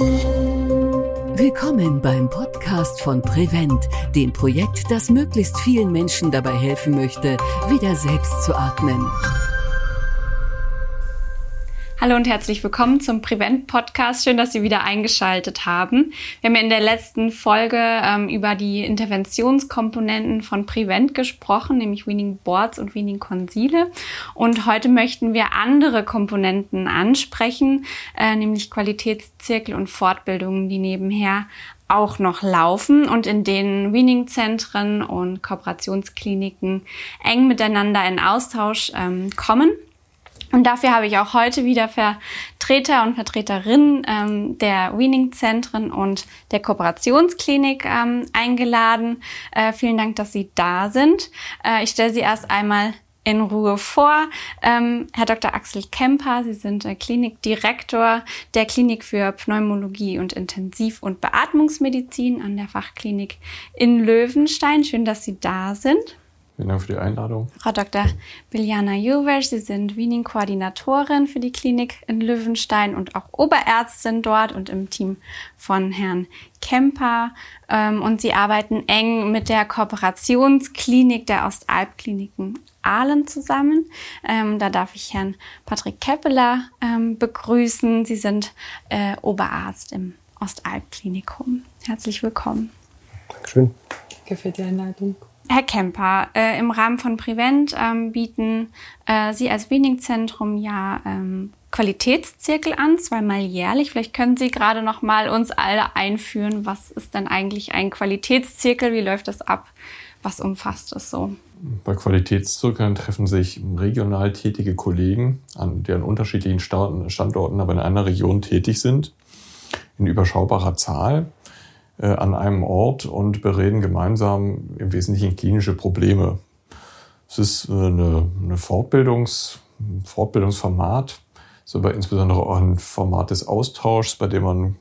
Willkommen beim Podcast von Prevent, dem Projekt, das möglichst vielen Menschen dabei helfen möchte, wieder selbst zu atmen. Hallo und herzlich willkommen zum Prevent Podcast. Schön, dass Sie wieder eingeschaltet haben. Wir haben ja in der letzten Folge ähm, über die Interventionskomponenten von Prevent gesprochen, nämlich Weaning Boards und Weaning Konsile. Und heute möchten wir andere Komponenten ansprechen, äh, nämlich Qualitätszirkel und Fortbildungen, die nebenher auch noch laufen und in denen Weaning-Zentren und Kooperationskliniken eng miteinander in Austausch ähm, kommen. Und dafür habe ich auch heute wieder Vertreter und Vertreterinnen ähm, der Weaning-Zentren und der Kooperationsklinik ähm, eingeladen. Äh, vielen Dank, dass Sie da sind. Äh, ich stelle Sie erst einmal in Ruhe vor. Ähm, Herr Dr. Axel Kemper, Sie sind äh, Klinikdirektor der Klinik für Pneumologie und Intensiv- und Beatmungsmedizin an der Fachklinik in Löwenstein. Schön, dass Sie da sind. Vielen Dank für die Einladung. Frau Dr. Biljana Juwesch, Sie sind Wiening-Koordinatorin für die Klinik in Löwenstein und auch Oberärztin dort und im Team von Herrn Kemper. Ähm, und Sie arbeiten eng mit der Kooperationsklinik der Ostalbkliniken Aalen zusammen. Ähm, da darf ich Herrn Patrick Keppeler ähm, begrüßen. Sie sind äh, Oberarzt im Ostalbklinikum. Herzlich willkommen. Dankeschön. Danke für die Einladung. Herr Kemper, äh, im Rahmen von Prevent ähm, bieten äh, Sie als Weaning-Zentrum ja ähm, Qualitätszirkel an, zweimal jährlich. Vielleicht können Sie gerade noch mal uns alle einführen. Was ist denn eigentlich ein Qualitätszirkel? Wie läuft das ab? Was umfasst es so? Bei Qualitätszirkeln treffen sich regional tätige Kollegen, an deren unterschiedlichen Standorten aber in einer Region tätig sind, in überschaubarer Zahl an einem Ort und bereden gemeinsam im Wesentlichen klinische Probleme. Es ist äh, eine, eine Fortbildungs, Fortbildungsformat, ist aber insbesondere auch ein Format des Austauschs, bei dem man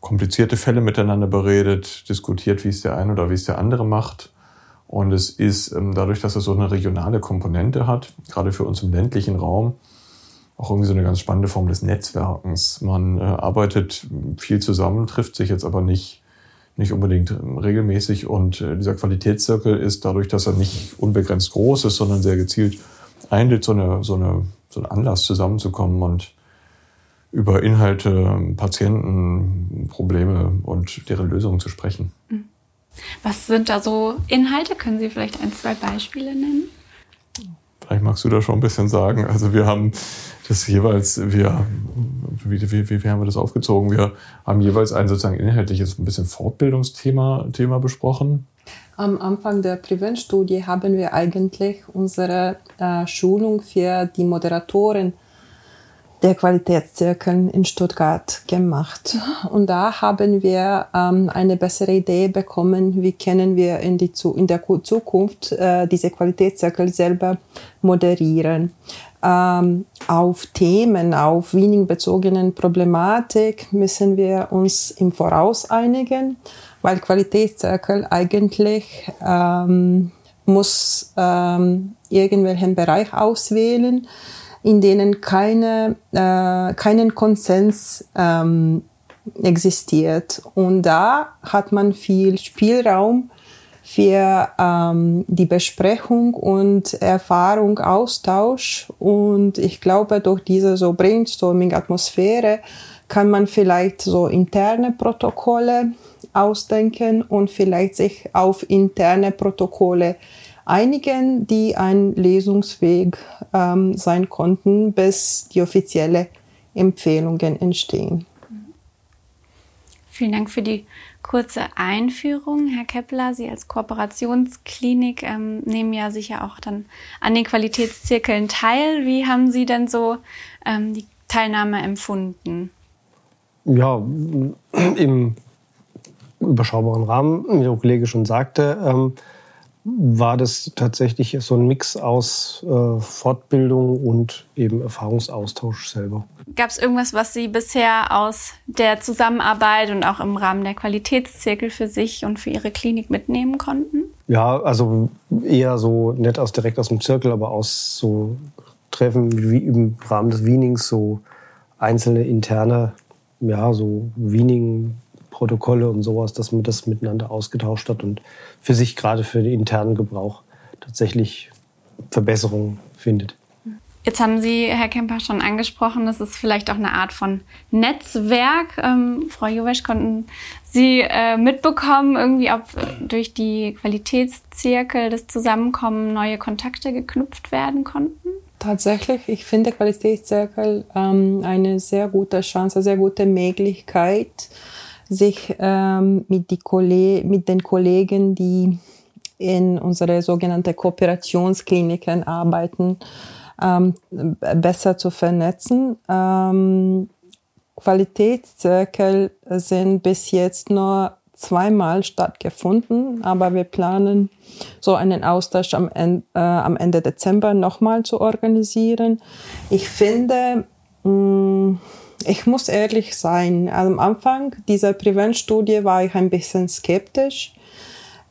komplizierte Fälle miteinander beredet, diskutiert, wie es der eine oder wie es der andere macht. Und es ist ähm, dadurch, dass es so eine regionale Komponente hat, gerade für uns im ländlichen Raum, auch irgendwie so eine ganz spannende Form des Netzwerkens. Man äh, arbeitet viel zusammen, trifft sich jetzt aber nicht nicht unbedingt regelmäßig. Und äh, dieser Qualitätszirkel ist dadurch, dass er nicht unbegrenzt groß ist, sondern sehr gezielt einlädt, so, eine, so, eine, so einen Anlass zusammenzukommen und über Inhalte, Patienten, Probleme und deren Lösungen zu sprechen. Mhm. Was sind da so Inhalte? Können Sie vielleicht ein, zwei Beispiele nennen? Vielleicht magst du da schon ein bisschen sagen. Also wir haben das jeweils, wir, wie, wie, wie, haben wir das aufgezogen? Wir haben jeweils ein sozusagen inhaltliches, ein bisschen Fortbildungsthema Thema besprochen. Am Anfang der Prevent-Studie haben wir eigentlich unsere äh, Schulung für die Moderatoren der Qualitätszirkeln in Stuttgart gemacht. Und da haben wir ähm, eine bessere Idee bekommen, wie können wir in, die, in der Zukunft äh, diese Qualitätszirkel selber moderieren. Ähm, auf Themen, auf Wiening-bezogenen Problematik müssen wir uns im Voraus einigen, weil Qualitätszirkel eigentlich ähm, muss ähm, irgendwelchen Bereich auswählen, in denen keine, äh, keinen Konsens ähm, existiert. Und da hat man viel Spielraum für ähm, die Besprechung und Erfahrung, Austausch. Und ich glaube, durch diese so Brainstorming-Atmosphäre kann man vielleicht so interne Protokolle ausdenken und vielleicht sich auf interne Protokolle einigen, die ein Lesungsweg ähm, sein konnten, bis die offizielle Empfehlungen entstehen. Vielen Dank für die kurze Einführung. Herr Kepler, Sie als Kooperationsklinik ähm, nehmen ja sicher auch dann an den Qualitätszirkeln teil. Wie haben Sie denn so ähm, die Teilnahme empfunden? Ja, im überschaubaren Rahmen, wie der Kollege schon sagte, ähm, war das tatsächlich so ein Mix aus äh, Fortbildung und eben Erfahrungsaustausch selber. Gab es irgendwas, was Sie bisher aus der Zusammenarbeit und auch im Rahmen der Qualitätszirkel für sich und für Ihre Klinik mitnehmen konnten? Ja, also eher so nicht aus direkt aus dem Zirkel, aber aus so Treffen wie im Rahmen des Wienings, so einzelne interne ja, so wenigen Protokolle und sowas, dass man das miteinander ausgetauscht hat und für sich gerade für den internen Gebrauch tatsächlich Verbesserungen findet. Jetzt haben Sie, Herr Kemper, schon angesprochen, das ist vielleicht auch eine Art von Netzwerk. Ähm, Frau Jowesch, konnten Sie äh, mitbekommen, irgendwie ob durch die Qualitätszirkel das Zusammenkommen neue Kontakte geknüpft werden konnten? Tatsächlich, ich finde Qualitätszirkel ähm, eine sehr gute Chance, eine sehr gute Möglichkeit, sich ähm, mit, die mit den Kollegen, die in unsere sogenannte Kooperationskliniken arbeiten, ähm, besser zu vernetzen. Ähm, Qualitätszirkel sind bis jetzt nur zweimal stattgefunden, aber wir planen so einen Austausch am Ende, äh, am Ende Dezember nochmal zu organisieren. Ich finde, mh, mm, ich muss ehrlich sein, am Anfang dieser Prevent-Studie war ich ein bisschen skeptisch.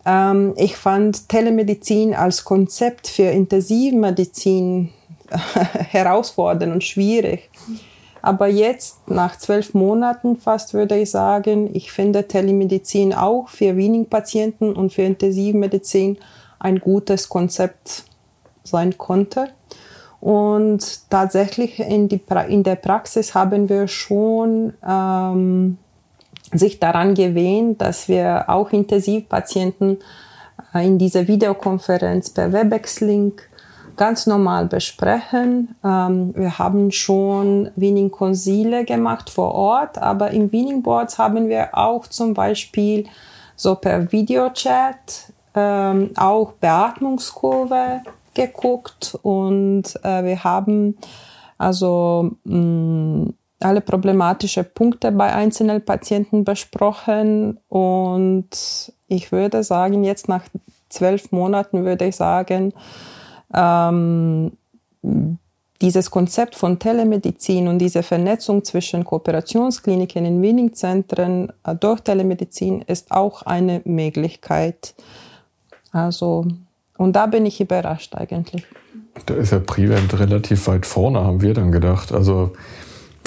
Ähm, ich fand Telemedizin als Konzept für Intensivmedizin herausfordernd und schwierig. Aber jetzt, nach zwölf Monaten fast, würde ich sagen, ich finde Telemedizin auch für Weaning-Patienten und für Intensivmedizin ein gutes Konzept sein konnte. Und tatsächlich in, die, in der Praxis haben wir schon ähm, sich daran gewöhnt, dass wir auch Intensivpatienten äh, in dieser Videokonferenz per Webex-Link ganz normal besprechen. Ähm, wir haben schon Winning-Konsile gemacht vor Ort, aber im Winning-Boards haben wir auch zum Beispiel so per Videochat ähm, auch Beatmungskurve geguckt und äh, wir haben also mh, mm, alle problematische Punkte bei einzelnen Patienten besprochen und ich würde sagen, jetzt nach zwölf Monaten würde ich sagen, ähm, dieses Konzept von Telemedizin und diese Vernetzung zwischen Kooperationskliniken in Winning-Zentren äh, durch Telemedizin ist auch eine Möglichkeit. Also, und da bin ich überrascht eigentlich. Da ist ja Prevent relativ weit vorne, haben wir dann gedacht. Also,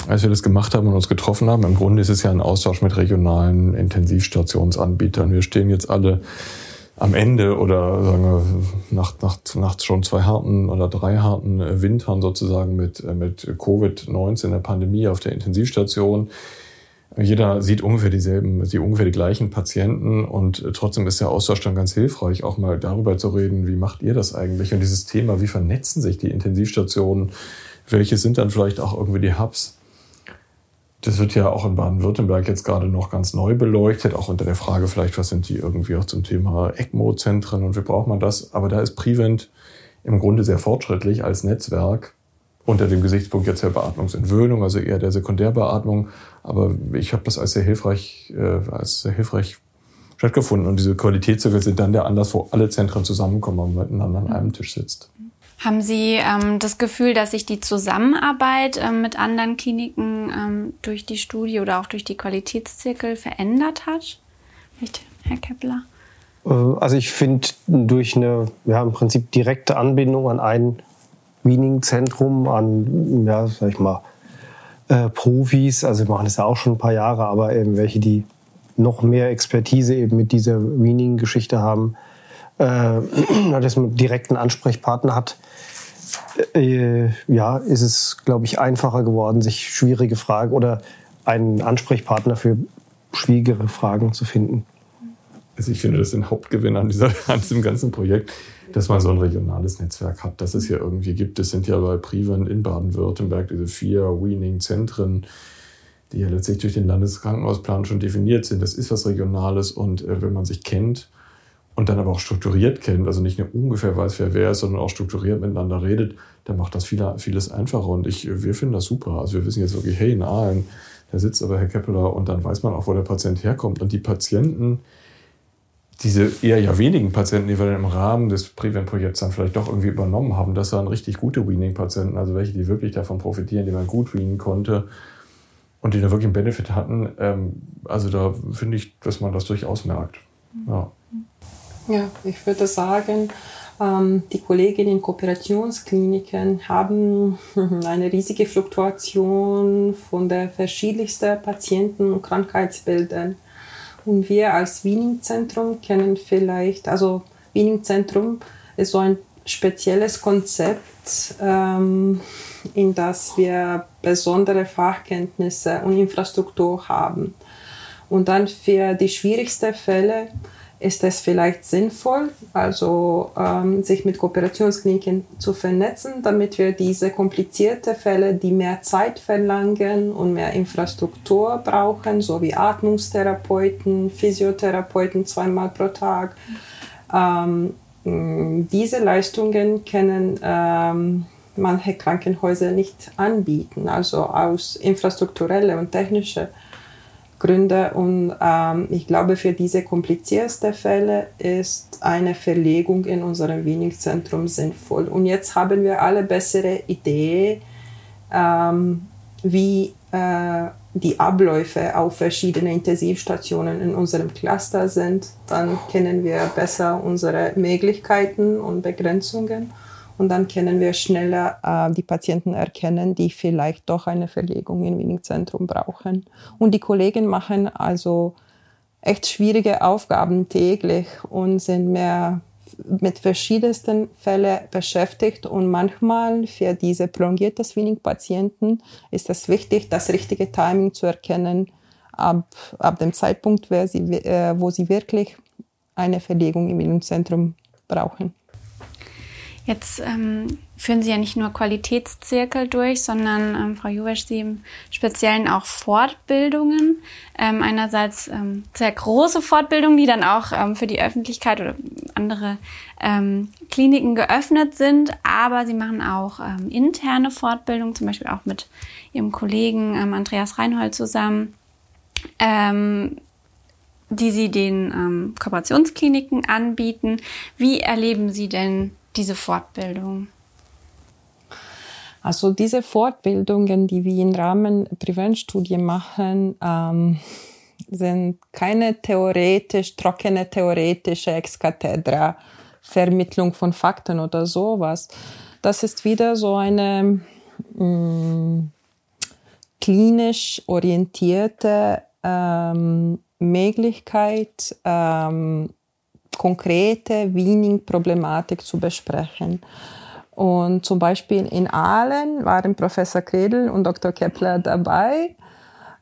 als wir das gemacht haben und uns getroffen haben, im Grunde ist es ja ein Austausch mit regionalen Intensivstationsanbietern. Wir stehen jetzt alle am Ende oder sagen wir nach, nach, nach schon zwei harten oder drei harten äh, Wintern sozusagen mit, äh, mit Covid-19, der Pandemie auf der Intensivstation. Jeder sieht ungefähr dieselben, die ungefähr die gleichen Patienten und trotzdem ist der Austausch dann ganz hilfreich, auch mal darüber zu reden, wie macht ihr das eigentlich? Und dieses Thema, wie vernetzen sich die Intensivstationen? Welche sind dann vielleicht auch irgendwie die Hubs? Das wird ja auch in Baden-Württemberg jetzt gerade noch ganz neu beleuchtet, auch unter der Frage vielleicht, was sind die irgendwie auch zum Thema ECMO-Zentren und wie braucht man das? Aber da ist Prevent im Grunde sehr fortschrittlich als Netzwerk unter dem Gesichtspunkt jetzt der Beatmungsentwöhnung, also eher der Sekundärbeatmung. Aber ich habe das als sehr hilfreich, äh, als sehr hilfreich stattgefunden. Und diese Qualitätszirkel sind dann der Anlass, wo alle Zentren zusammenkommen und miteinander an einem Tisch sitzt. Haben Sie ähm, das Gefühl, dass sich die Zusammenarbeit ähm, mit anderen Kliniken ähm, durch die Studie oder auch durch die Qualitätszirkel verändert hat? Nicht, Herr Kepler? Äh, also ich finde durch eine ja, im Prinzip direkte Anbindung an ein Weaning-Zentrum, an, ja, sag ich mal, äh, Profis, also machen das ja auch schon ein paar Jahre, aber eben welche, die noch mehr Expertise eben mit dieser Weaning-Geschichte haben, äh, dass man direkt einen Ansprechpartner hat, äh, ja, ist es, glaube ich, einfacher geworden, sich schwierige Fragen oder einen Ansprechpartner für schwierigere Fragen zu finden. Also ich finde das den Hauptgewinn an, dieser, an diesem ganzen Projekt, dass man so ein regionales Netzwerk hat, dass es hier irgendwie gibt. Es sind ja bei Priven in Baden-Württemberg diese vier Weaning-Zentren, die ja letztlich durch den Landeskrankenhausplan schon definiert sind. Das ist was Regionales und äh, wenn man sich kennt, und dann aber auch strukturiert kennt, also nicht nur ungefähr weiß, wer wer ist, sondern auch strukturiert miteinander redet, dann macht das viele, vieles einfacher. Und ich, wir finden das super. Also wir wissen jetzt wirklich, hey, in Aalen, da sitzt aber Herr Keppeler und dann weiß man auch, wo der Patient herkommt. Und die Patienten, diese eher ja wenigen Patienten, die wir dann im Rahmen des Prevent-Projekts dann vielleicht doch irgendwie übernommen haben, das waren richtig gute Weaning-Patienten, also welche, die wirklich davon profitieren, die man gut weanen konnte und die da wirklich einen Benefit hatten. Ähm, also da finde ich, dass man das durchaus merkt. Ja. Ja, ich würde sagen, Ähm, die Kollegen in Kooperationskliniken haben eine riesige Fluktuation von der verschiedensten Patienten- und Krankheitsbildern. Und wir als Wiening-Zentrum kennen vielleicht, also Wiening-Zentrum ist so ein spezielles Konzept, ähm, in das wir besondere Fachkenntnisse und Infrastruktur haben. Und dann für die schwierigsten Fälle ist es vielleicht sinnvoll, also ähm, sich mit Kooperationskliniken zu vernetzen, damit wir diese komplizierten Fälle, die mehr Zeit verlangen und mehr Infrastruktur brauchen, so wie Atmungstherapeuten, Physiotherapeuten zweimal pro Tag, ähm, diese Leistungen können ähm, manche Krankenhäuser nicht anbieten, also aus infrastrukturellen und technischen Gründe. Und ähm, ich glaube, für diese kompliziertesten Fälle ist eine Verlegung in unserem Wieningszentrum sinnvoll. Und jetzt haben wir alle bessere Idee, ähm, wie äh, die Abläufe auf verschiedenen Intensivstationen in unserem Cluster sind. Dann kennen wir besser unsere Möglichkeiten und Begrenzungen und dann können wir schneller äh, die Patienten erkennen, die vielleicht doch eine Verlegung im Wiening-Zentrum brauchen. Und die Kollegen machen also echt schwierige Aufgaben täglich und sind mehr mit verschiedensten Fällen beschäftigt und manchmal für diese prolongierte Swinning-Patienten ist es wichtig, das richtige Timing zu erkennen, ab, ab dem Zeitpunkt, sie, äh, wo sie wirklich eine Verlegung im Zentrum brauchen. Jetzt ähm, führen Sie ja nicht nur Qualitätszirkel durch, sondern ähm, Frau Juwesch, Sie im Speziellen auch Fortbildungen. Ähm, einerseits ähm, sehr große Fortbildungen, die dann auch ähm, für die Öffentlichkeit oder andere ähm, Kliniken geöffnet sind, aber Sie machen auch interne Fortbildungen, zum Beispiel auch mit Ihrem Kollegen Andreas Reinhold zusammen. Die Sie den ähm, Kooperationskliniken anbieten. Wie erleben Sie denn diese Fortbildung? Also diese Fortbildungen, die wir im Rahmen Präventstudie machen, ähm, sind keine theoretisch, trockene theoretische Ex-Cathedra Vermittlung von Fakten oder sowas. Das ist wieder so eine mh, mm, klinisch orientierte ähm, Möglichkeit, ähm, konkrete Weaning-Problematik zu besprechen. Und zum Beispiel in Aalen waren Professor Kredel und Dr. Kepler dabei.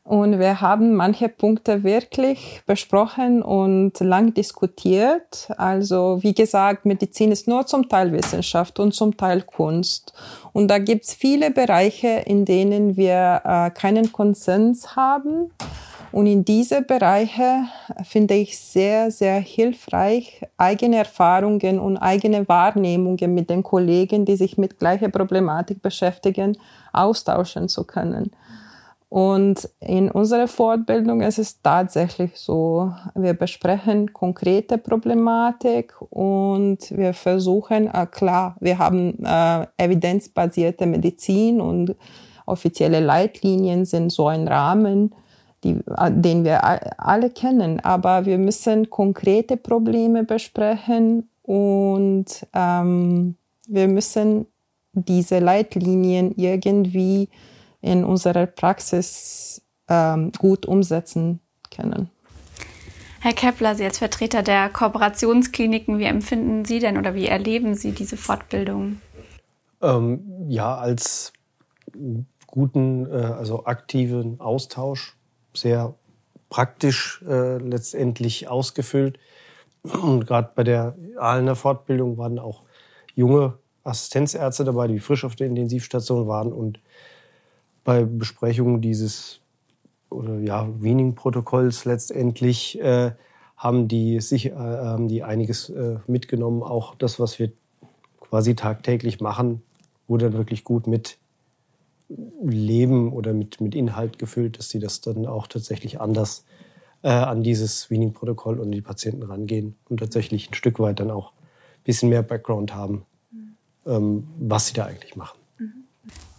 Und wir haben manche Punkte wirklich besprochen und lang diskutiert. Also wie gesagt, Medizin ist nur zum Teil Wissenschaft und zum Teil Kunst. Und da gibt's viele Bereiche, in denen wir äh, keinen Konsens haben. Und in diese Bereiche finde ich sehr, sehr hilfreich, eigene Erfahrungen und eigene Wahrnehmungen mit den Kollegen, die sich mit gleicher Problematik beschäftigen, austauschen zu können. Und in unserer Fortbildung ist es tatsächlich so, wir besprechen konkrete Problematik und wir versuchen, äh, klar, wir haben äh, evidenzbasierte Medizin und offizielle Leitlinien sind so ein Rahmen, die, äh, den wir alle kennen. Aber wir müssen konkrete Probleme besprechen und ähm, wir müssen diese Leitlinien irgendwie in unserer Praxis ähm, gut umsetzen können. Herr Kepler, Sie als Vertreter der Kooperationskliniken, wie empfinden Sie denn oder wie erleben Sie diese Fortbildung? Ähm, ja, als guten, äh, also aktiven Austausch sehr praktisch äh, letztendlich ausgefüllt. Und gerade bei der Ahlener Fortbildung waren auch junge Assistenzärzte dabei, die frisch auf der Intensivstation waren und bei Besprechungen dieses oder ja Weaning-Protokolls letztendlich äh, haben die sich äh, haben die einiges äh, mitgenommen. Auch das, was wir quasi tagtäglich machen, wurde dann wirklich gut mit Leben oder mit, mit Inhalt gefüllt, dass sie das dann auch tatsächlich anders äh, an dieses Screening-Protokoll und die Patienten rangehen und tatsächlich ein Stück weit dann auch ein bisschen mehr Background haben, mhm. ähm, was sie da eigentlich machen.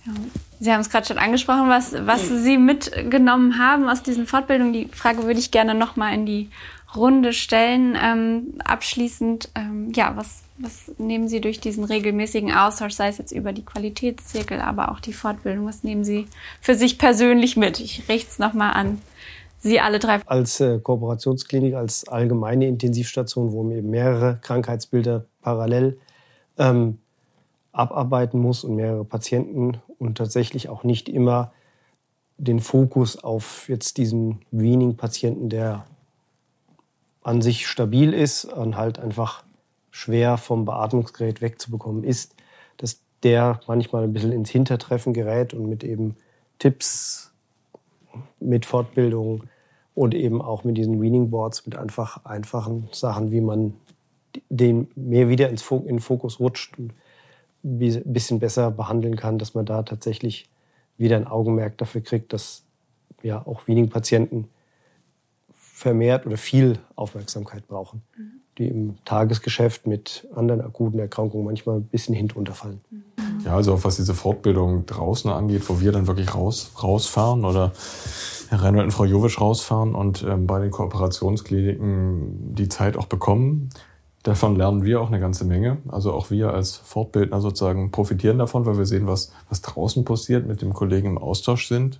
Ja. Sie haben es gerade schon angesprochen, was, was Sie mitgenommen haben aus diesen Fortbildungen. Die Frage würde ich gerne nochmal in die Runde stellen. Ähm, abschließend, ähm, ja, was, was nehmen Sie durch diesen regelmäßigen Austausch, sei es jetzt über die Qualitätszirkel, aber auch die Fortbildung, was nehmen Sie für sich persönlich mit? Ich richte es nochmal an Sie alle drei. Als äh, Kooperationsklinik, als allgemeine Intensivstation, wo man eben mehrere Krankheitsbilder parallel ähm, abarbeiten muss und mehrere Patienten und tatsächlich auch nicht immer den Fokus auf jetzt diesen wenigen Patienten, der an sich stabil ist und halt einfach schwer vom Beatmungsgerät wegzubekommen ist, dass der manchmal ein bisschen ins Hintertreffen gerät und mit eben Tipps, mit Fortbildung und eben auch mit diesen Weaning Boards, mit einfach einfachen Sachen, wie man den mehr wieder ins in den Fokus rutscht und ein bisschen besser behandeln kann, dass man da tatsächlich wieder ein Augenmerk dafür kriegt, dass ja auch wenigen Patienten vermehrt oder viel Aufmerksamkeit brauchen, mhm. die im Tagesgeschäft mit anderen akuten Erkrankungen manchmal ein bisschen hinunterfallen. Ja, also auch was diese Fortbildung draußen angeht, wo wir dann wirklich raus, rausfahren oder Herr Reinhold und Frau Jovisch rausfahren und ähm, bei den Kooperationskliniken die Zeit auch bekommen, Davon lernen wir auch eine ganze Menge. Also auch wir als Fortbildner sozusagen profitieren davon, weil wir sehen, was, was draußen passiert, mit dem Kollegen im Austausch sind.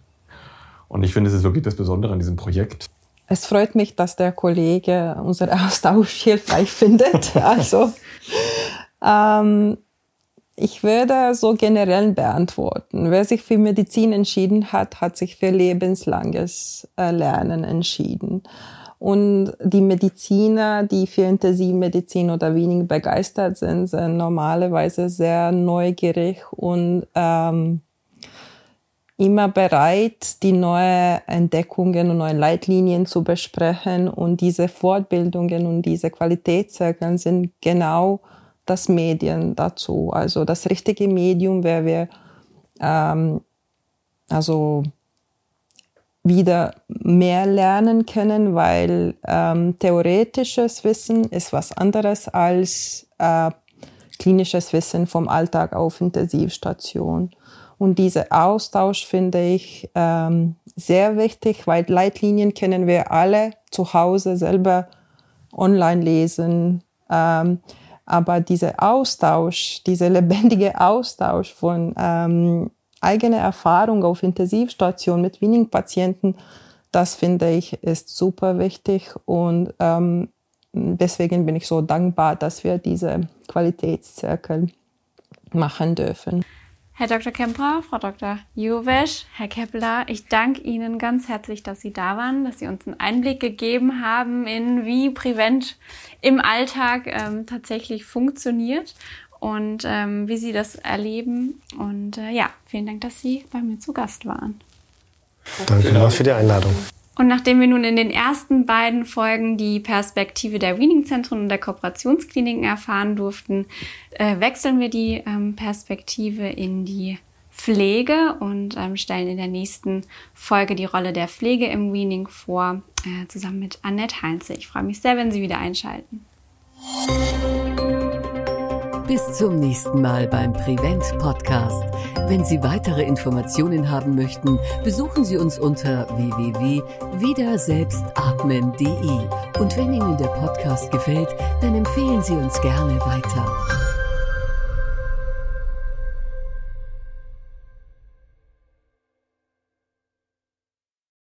Und ich finde, es ist wirklich das Besondere an diesem Projekt. Es freut mich, dass der Kollege unseren Austausch hilfreich findet. Also, ähm, ich würde so generell beantworten. Wer sich für Medizin entschieden hat, hat sich für lebenslanges äh, Lernen entschieden. Und die Mediziner, die für Intensivmedizin oder wenig begeistert sind, sind normalerweise sehr neugierig und ähm, immer bereit, die neuen Entdeckungen und neuen Leitlinien zu besprechen. Und diese Fortbildungen und diese Qualitätszirkeln sind genau das Medien dazu. Also das richtige Medium, wer wir ähm, also wieder mehr lernen können, weil ähm, theoretisches Wissen ist was anderes als äh, klinisches Wissen vom Alltag auf Intensivstation. Und dieser Austausch finde ich ähm, sehr wichtig, weil Leitlinien können wir alle zu Hause selber online lesen. Ähm, aber dieser Austausch, dieser lebendige Austausch von ähm, eigene Erfahrung auf Intensivstation mit wenigen Patienten, das finde ich ist super wichtig und ähm, deswegen bin ich so dankbar, dass wir diese Qualitätszirkel machen dürfen. Herr Dr. Kemper, Frau Dr. Jovesch, Herr Kepler, ich danke Ihnen ganz herzlich, dass Sie da waren, dass Sie uns einen Einblick gegeben haben in wie Prevent im Alltag ähm, tatsächlich funktioniert und ähm, wie Sie das erleben. Und äh, ja, vielen Dank, dass Sie bei mir zu Gast waren. Danke genau. für die Einladung. Und nachdem wir nun in den ersten beiden Folgen die Perspektive der Weaning-Zentren und der Kooperationskliniken erfahren durften, äh, wechseln wir die ähm, Perspektive in die Pflege und ähm, stellen in der nächsten Folge die Rolle der Pflege im Weaning vor, äh, zusammen mit Annette Heinze. Ich freue mich sehr, wenn Sie wieder einschalten. Bis zum nächsten Mal beim Prevent Podcast. Wenn Sie weitere Informationen haben möchten, besuchen Sie uns unter www.wiederselbstatmen.de. Und wenn Ihnen der Podcast gefällt, dann empfehlen Sie uns gerne weiter.